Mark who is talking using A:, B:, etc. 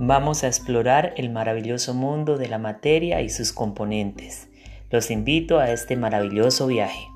A: Vamos a explorar el maravilloso mundo de la materia y sus componentes. Los invito a este maravilloso viaje.